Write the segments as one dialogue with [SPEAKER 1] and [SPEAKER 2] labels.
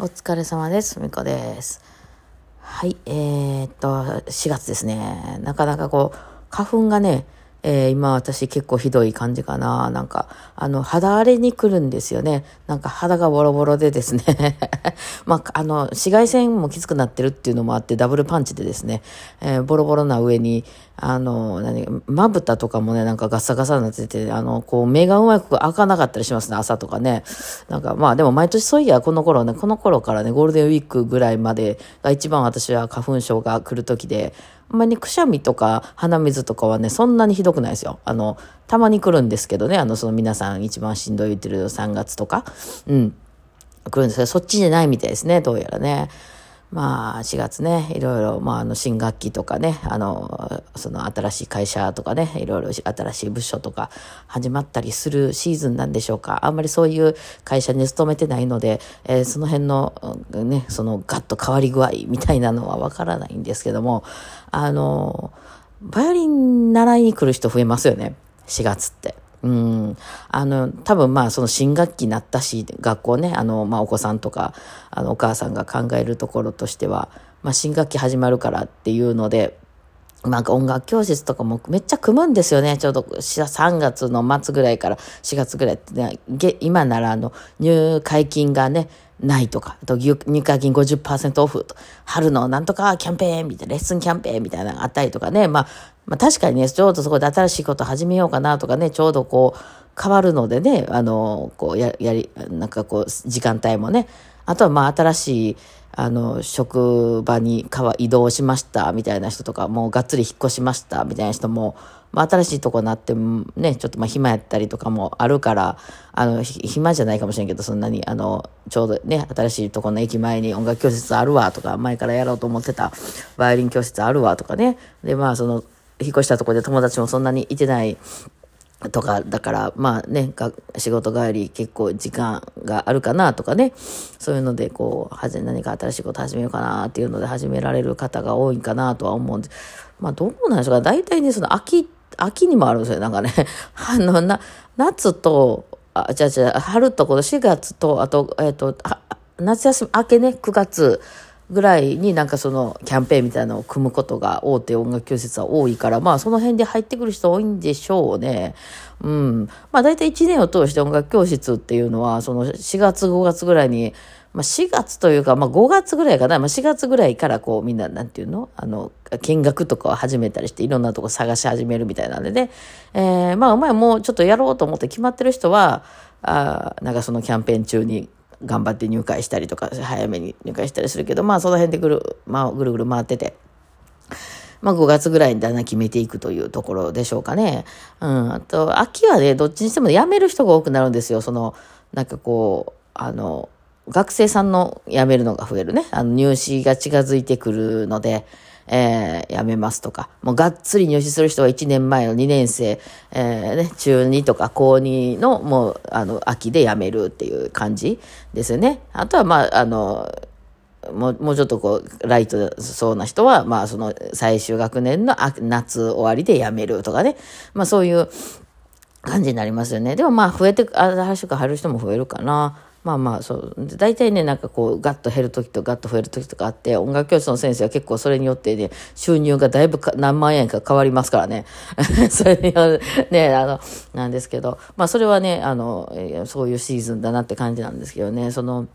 [SPEAKER 1] お疲れ様です。みこです。はい、えー、っと、4月ですね。なかなかこう、花粉がね、えー今私結構ひどい感じかな。なんか、あの、肌荒れに来るんですよね。なんか肌がボロボロでですね。まあ、あの、紫外線もきつくなってるっていうのもあって、ダブルパンチでですね、えーボロボロな上に、あの、何、まぶたとかもね、なんかガサガサになってて、あの、こう、目がうまく開かなかったりしますね、朝とかね。なんか、まあ、でも毎年そういや、この頃ね、この頃からね、ゴールデンウィークぐらいまでが一番私は花粉症が来る時で、あんまりくしゃみとか鼻水とかはね、そんなにひどくないですよ。あの、たまに来るんですけどね、あの、その皆さん一番しんどい言ってる3月とか、うん、来るんですけど、そっちじゃないみたいですね、どうやらね。まあ、4月ね、いろいろ、まあ、あの、新学期とかね、あの、その新しい会社とかね、いろいろ新しい部署とか始まったりするシーズンなんでしょうか。あんまりそういう会社に勤めてないので、えーその辺の、ね、そのガッと変わり具合みたいなのはわからないんですけども、あの、バイオリン習いに来る人増えますよね、4月って。うん。あの、多分まあその新学期になったし、学校ね、あの、まあお子さんとか、あのお母さんが考えるところとしては、まあ新学期始まるからっていうので、なんか音楽教室とかもめっちゃ組むんですよね。ちょうど3月の末ぐらいから4月ぐらいってね、今ならあの入会金がね、ないとか、あと入入会金50%オフと、春のなんとかキャンペーンみたいな、レッスンキャンペーンみたいなのがあったりとかね、まあ、まあ確かにね、ちょうどそこで新しいこと始めようかなとかね、ちょうどこう変わるのでね、あの、こうや、やり、なんかこう、時間帯もね、あとはまあ新しい、あの、職場に変わ移動しましたみたいな人とか、もうがっつり引っ越しましたみたいな人も、まあ新しいとこになってね、ちょっとまあ暇やったりとかもあるから、あの、暇じゃないかもしれんけど、そんなに、あの、ちょうどね、新しいとこの駅前に音楽教室あるわとか、前からやろうと思ってたバイオリン教室あるわとかね。で、まあその、引っ越したとこで友達もそんなにいてないとか、だから、まあね、仕事帰り結構時間があるかなとかね、そういうので、こう、はじ何か新しいこと始めようかなっていうので始められる方が多いかなとは思うんです。まあどうなんでしょうか。大体ね、その秋、秋にもあるんですよ。なんかね、あの、な、夏と、あ、じゃじゃ春とこの4月と、あと、えっ、と、夏休み明けね、9月、ぐらいになんかそのキャンペーンみたいなのを組むことが大手音楽教室は多いから、まあその辺で入ってくる人多いんでしょうね。うん。まあ大体1年を通して音楽教室っていうのは、その4月5月ぐらいに、まあ4月というか、まあ5月ぐらいかな、まあ4月ぐらいからこうみんななんていうの？あの、見学とかを始めたりしていろんなとこ探し始めるみたいなんでね。えー、まあお前もうちょっとやろうと思って決まってる人は、あなんかそのキャンペーン中に頑張って入会したりとか、早めに入会したりするけど、まあその辺でぐる、まあぐるぐる回ってて、まあ5月ぐらいにだんだん決めていくというところでしょうかね。うん。あと、秋はね、どっちにしても辞める人が多くなるんですよ。その、なんかこう、あの、学生さんの辞めるのが増えるね。あの、入試が近づいてくるので、えー、辞めますとか、もうがっつり入試する人は1年前の2年生、えー、ね、中2とか高2のもう、あの、秋で辞めるっていう感じですよね。あとは、まあ、あの、もう、もうちょっとこう、ライトそうな人は、まあ、その、最終学年の夏終わりで辞めるとかね。まあ、そういう感じになりますよね。でもまあ、増えて、新しく入る人も増えるかな。まあまあ、そう。大体ね、なんかこう、ガッと減る時とガッと増える時とかあって、音楽教室の先生は結構それによってね、収入がだいぶか何万円か変わりますからね。それによる、ね、あの、なんですけど、まあそれはね、あの、そういうシーズンだなって感じなんですけどね、その、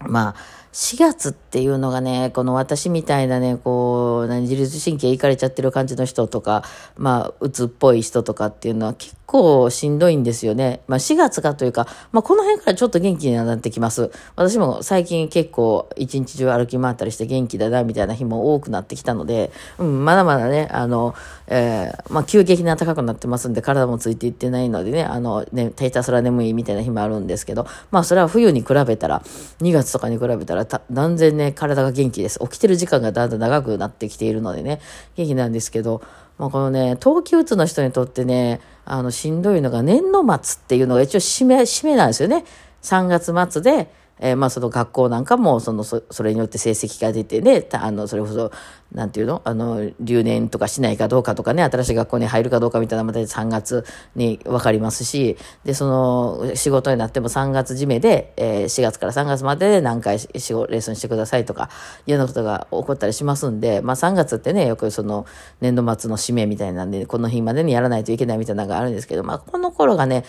[SPEAKER 1] まあ、4月っていうのがね、この私みたいなね、こう、何自律神経いかれちゃってる感じの人とか、まあ、鬱っぽい人とかっていうのは結構しんどいんですよね。まあ、4月がというか、まあ、この辺からちょっと元気になってきます。私も最近結構一日中歩き回ったりして元気だなみたいな日も多くなってきたので、うん、まだまだね、あの、えーまあ、急激な高くなってますんで、体もついていってないのでね、あの、ね、ひたすら眠いみたいな日もあるんですけど、まあ、それは冬に比べたら、2月とかに比べたら、た断然ね、体が元気です。起きてる時間がだんだん長くなってきているのでね、元気なんですけど、まあ、このね、冬季うつの人にとってね、あの、しんどいのが年度末っていうのが一応締め、締めなんですよね。3月末で、えー、まあその学校なんかもそのそれによって成績が出てねあのそれこそなんていうの？あの留年とかしないかどうかとかね新しい学校に入るかどうかみたいなまた3月に分かりますしでその仕事になっても3月締めで、えー、4月から3月までで何回レッスンしてくださいとかいうようなことが起こったりしますんで、まあ、3月ってねよくその年度末の締めみたいなんでこの日までにやらないといけないみたいなのがあるんですけど、まあ、この頃がね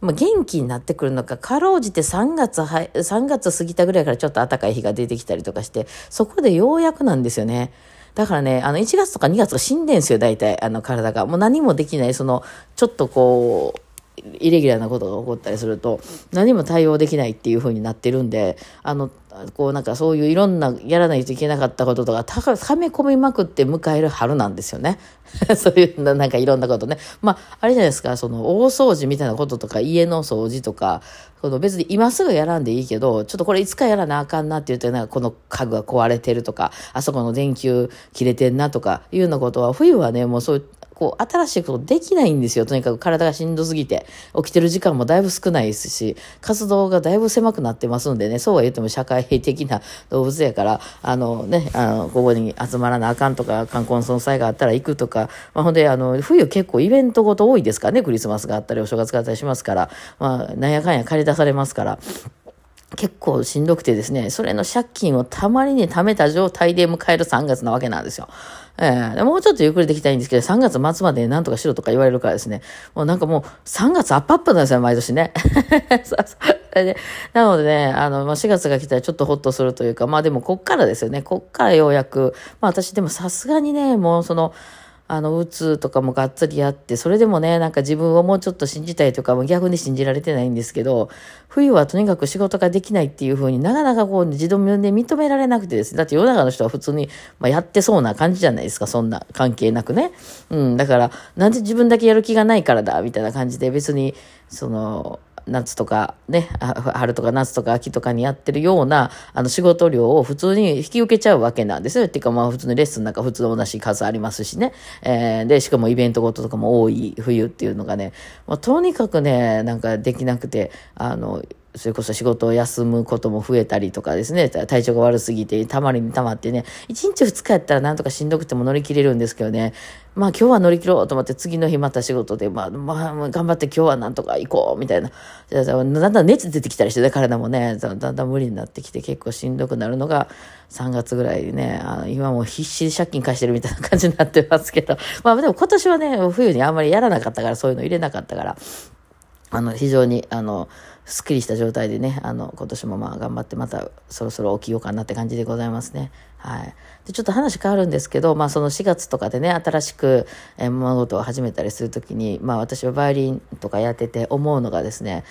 [SPEAKER 1] まあ、元気になってくるのか、かろうじて3月は、3月過ぎたぐらいからちょっと暖かい日が出てきたりとかして、そこでようやくなんですよね。だからね、あの、1月とか2月が死んでんすよ、大体、あの、体が。もう何もできない、その、ちょっとこう、イレギュラーなことが起こったりすると何も対応できないっていう風になってるんであのこうなんかそういういろんなやらないといけなかったこととかたはめ込みまくって迎える春なんですよね。そういうなんかいろんなことね。まああれじゃないですかその大掃除みたいなこととか家の掃除とかこの別に今すぐやらんでいいけどちょっとこれいつかやらなあかんなって言ってなんかこの家具が壊れてるとかあそこの電球切れてんなとかいうようなことは冬はねもうそういうこう、新しいことできないんですよ。とにかく体がしんどすぎて。起きてる時間もだいぶ少ないですし、活動がだいぶ狭くなってますんでね、そうは言っても社会的な動物やから、あのね、あの、ここに集まらなあかんとか、冠婚葬祭があったら行くとか、まあ、ほんで、あの、冬結構イベントごと多いですからね、クリスマスがあったり、お正月があったりしますから、まあ、なんやかんや借り出されますから、結構しんどくてですね、それの借金をたまりに貯めた状態で迎える3月なわけなんですよ。えー、もうちょっとゆっくりできたいんですけど、3月末まで何とかしろとか言われるからですね、もうなんかもう3月アップアップなんですよ、毎年ね。なのでね、あの、まあ、4月が来たらちょっとホッとするというか、まあでもこっからですよね、こっからようやく、まあ私でもさすがにね、もうその、あの、うつとかもがっつりやって、それでもね、なんか自分をもうちょっと信じたいとか、も逆に信じられてないんですけど、冬はとにかく仕事ができないっていうふうになかなかこう、自動で認められなくてですね、だって世の中の人は普通に、まあ、やってそうな感じじゃないですか、そんな関係なくね。うん、だから、なんで自分だけやる気がないからだ、みたいな感じで別に、その、夏とかね、春とか夏とか秋とかにやってるような、あの仕事量を普通に引き受けちゃうわけなんですよ。っていうかまあ普通にレッスンなんか普通の同じ数ありますしね。えー、で、しかもイベントごととかも多い冬っていうのがね、まあ、とにかくね、なんかできなくて、あの、それこそ仕事を休むことも増えたりとかですね、体調が悪すぎて、たまりにたまってね、1日2日やったらなんとかしんどくても乗り切れるんですけどね、まあ今日は乗り切ろうと思って次の日また仕事で、まあ、まあ、頑張って今日はなんとか行こうみたいな。だんだん熱出てきたりしてね、体もね、だんだん無理になってきて結構しんどくなるのが3月ぐらいでね、あの今も必死で借金返してるみたいな感じになってますけど、まあでも今年はね、冬にあんまりやらなかったから、そういうの入れなかったから、あの、非常に、あの、すっきりした状態でね、あの、今年もまあ頑張ってまたそろそろ起きようかなって感じでございますね。はい。で、ちょっと話変わるんですけど、まあその4月とかでね、新しく、物事を始めたりするときに、まあ私はバイオリンとかやってて思うのがですね、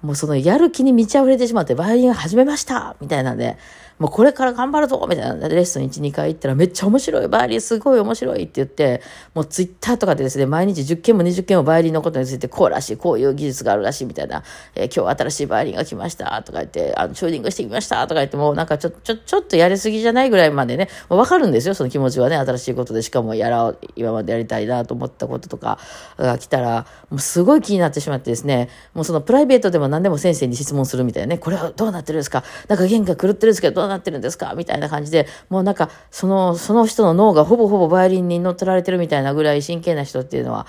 [SPEAKER 1] もうそのやる気に満ち溢れてしまって、バイオリン始めましたみたいなんで、もうこれから頑張るぞみたいな。レッスン1、2回行ったらめっちゃ面白いバイオリンすごい面白いって言って、もうツイッターとかでですね、毎日10件も20件もバイオリンのことについてこうらしい、こういう技術があるらしいみたいな、えー、今日新しいバイオリンが来ましたとか言って、あの、チューニングしてきましたとか言って、もうなんかちょ、ちょ、ちょっとやりすぎじゃないぐらいまでね、わかるんですよ、その気持ちはね、新しいことで、しかもやら、今までやりたいなと思ったこととかが来たら、もうすごい気になってしまってですね、もうそのプライベートでも何でも先生に質問するみたいなね、これはどうなってるんですか？なんか弦が狂ってるんですけどうなってるんですか？みたいな感じで、もうなんか、その、その人の脳がほぼほぼバイオリンに乗っ取られてるみたいなぐらい真剣な人っていうのは、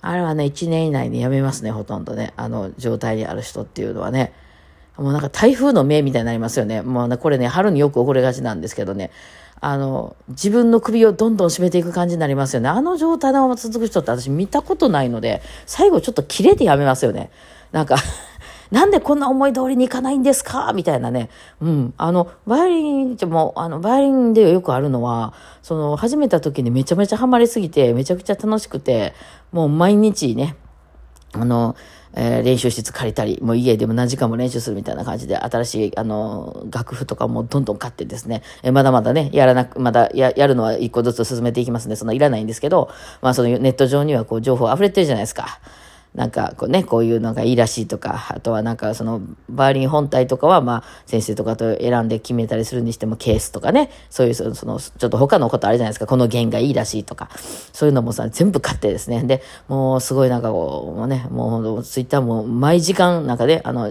[SPEAKER 1] あれはね、1年以内にやめますね、ほとんどね。あの、状態にある人っていうのはね。もうなんか台風の目みたいになりますよね。もうね、これね、春によく起こりがちなんですけどね。あの、自分の首をどんどん締めていく感じになりますよね。あの状態のまま続く人って私見たことないので、最後ちょっと切れてやめますよね。なんかなんでこんな思い通りにいかないんですか？みたいなね。うん。あの、バイオリンも、あの、バイオリンでよくあるのは、その、始めた時にめちゃめちゃハマりすぎて、めちゃくちゃ楽しくて、もう毎日ね、あの、えー、練習室借りたり、もう家でも何時間も練習するみたいな感じで、新しい、あの、楽譜とかもどんどん買ってですね、えー、まだまだね、やらなく、まだや、やるのは一個ずつ進めていきますんで、そんないらないんですけど、まあそのネット上にはこう情報溢れてるじゃないですか。なんかこうね、こういうのがいいらしいとか、あとはなんかそのバイオリン本体とかはまあ先生とかと選んで決めたりするにしてもケースとかね、そういうその、ちょっと他のことあるじゃないですか、この弦がいいらしいとか、そういうのもさ、全部買ってですね、で、もうすごいなんかこう、もうね、もうツイッターも毎時間なんかね、あの、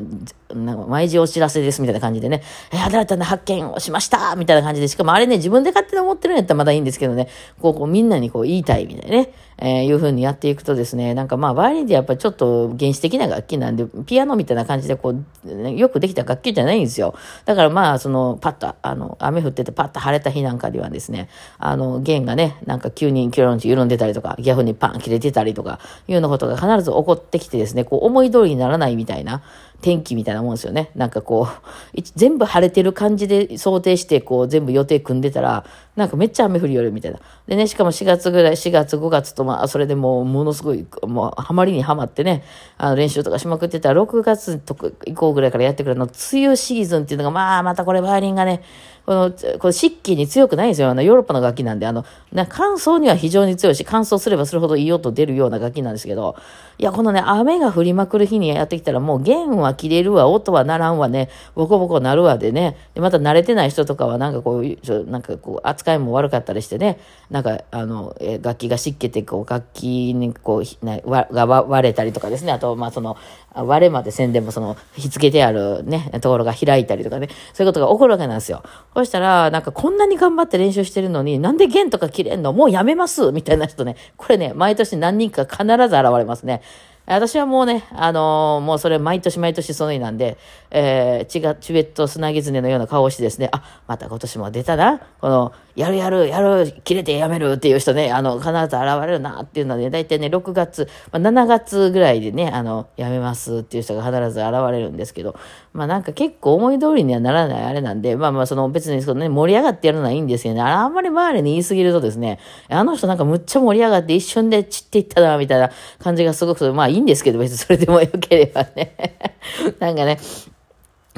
[SPEAKER 1] なんか毎時お知らせですみたいな感じでね、えー、新たな発見をしましたみたいな感じで、しかもあれね、自分で勝手に思ってるんやったらまだいいんですけどね、こう、こうみんなにこう言いたいみたいなね、えー、いう風にやっていくとですね、なんかまあ、バイオリンってやっぱぱちょっと原始的な楽器なんで、ピアノみたいな感じでこう、よくできた楽器じゃないんですよ。だからまあ、その、パッと、あの、雨降っててパッと晴れた日なんかではですね、あの、弦がね、なんか急にキュロンチ緩んでたりとか、逆にパン切れてたりとか、いうようなことが必ず起こってきてですね、こう、思い通りにならないみたいな、天気みたいなもんですよね。なんかこう、全部晴れてる感じで想定して、こう、全部予定組んでたら、なんかめっちゃ雨降りよるみたいな。でね、しかも4月ぐらい、4月、5月と、まあ、それでもう、ものすごい、もう、ハマりにはまってね、あの、練習とかしまくってたら、6月とか以降ぐらいからやってくるの、梅雨シーズンっていうのが、まあ、またこれ、バイオリンがね、この、この湿気に強くないんですよ。あの、ヨーロッパの楽器なんで、あの、な乾燥には非常に強いし、乾燥すればするほどいい音出るような楽器なんですけど、いや、このね、雨が降りまくる日にやってきたら、もう弦は切れるわ、音はならんわね、ボコボコなるわでね、で、また慣れてない人とかは、なんかこう、なんかこう、扱いも悪かったりしてね、なんか、あの、え楽器が湿気て、こう、楽器にこう、ね、わが割れたりとかですね、あと、まあ、その、割れまでせんでも、その、ひつけてあるね、ところが開いたりとかね、そういうことが起こるわけなんですよ。そしたら、なんかこんなに頑張って練習してるのに、なんで弦とか切れんの？もうやめますみたいな人ね、これね、毎年何人か必ず現れますね。私はもうね、あのー、もうそれ毎年毎年その日なんで、えー、チガ、チベット砂狐のような顔をしてですね、あ、また今年も出たな。この、やるやる、やる、切れてやめるっていう人ね、あの、必ず現れるなっていうので、だいたいね、6月、まあ、7月ぐらいでね、あの、やめますっていう人が必ず現れるんですけど、まあなんか結構思い通りにはならないあれなんで、まあまあその別にそのね、盛り上がってやるのはいいんですよね。あんまり周りに言い過ぎるとですね、あの人なんかむっちゃ盛り上がって一瞬で散っていったな、みたいな感じがすごく、まあいいんですけど、別にそれでもよければね。なんかね、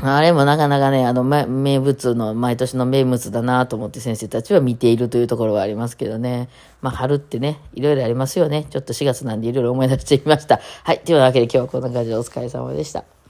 [SPEAKER 1] あれもなかなかね、あの、名物の、毎年の名物だなと思って先生たちは見ているというところはありますけどね。まあ、春ってね、いろいろありますよね。ちょっと4月なんでいろいろ思い出してみました。はい。というわけで今日はこんな感じでお疲れ様でした。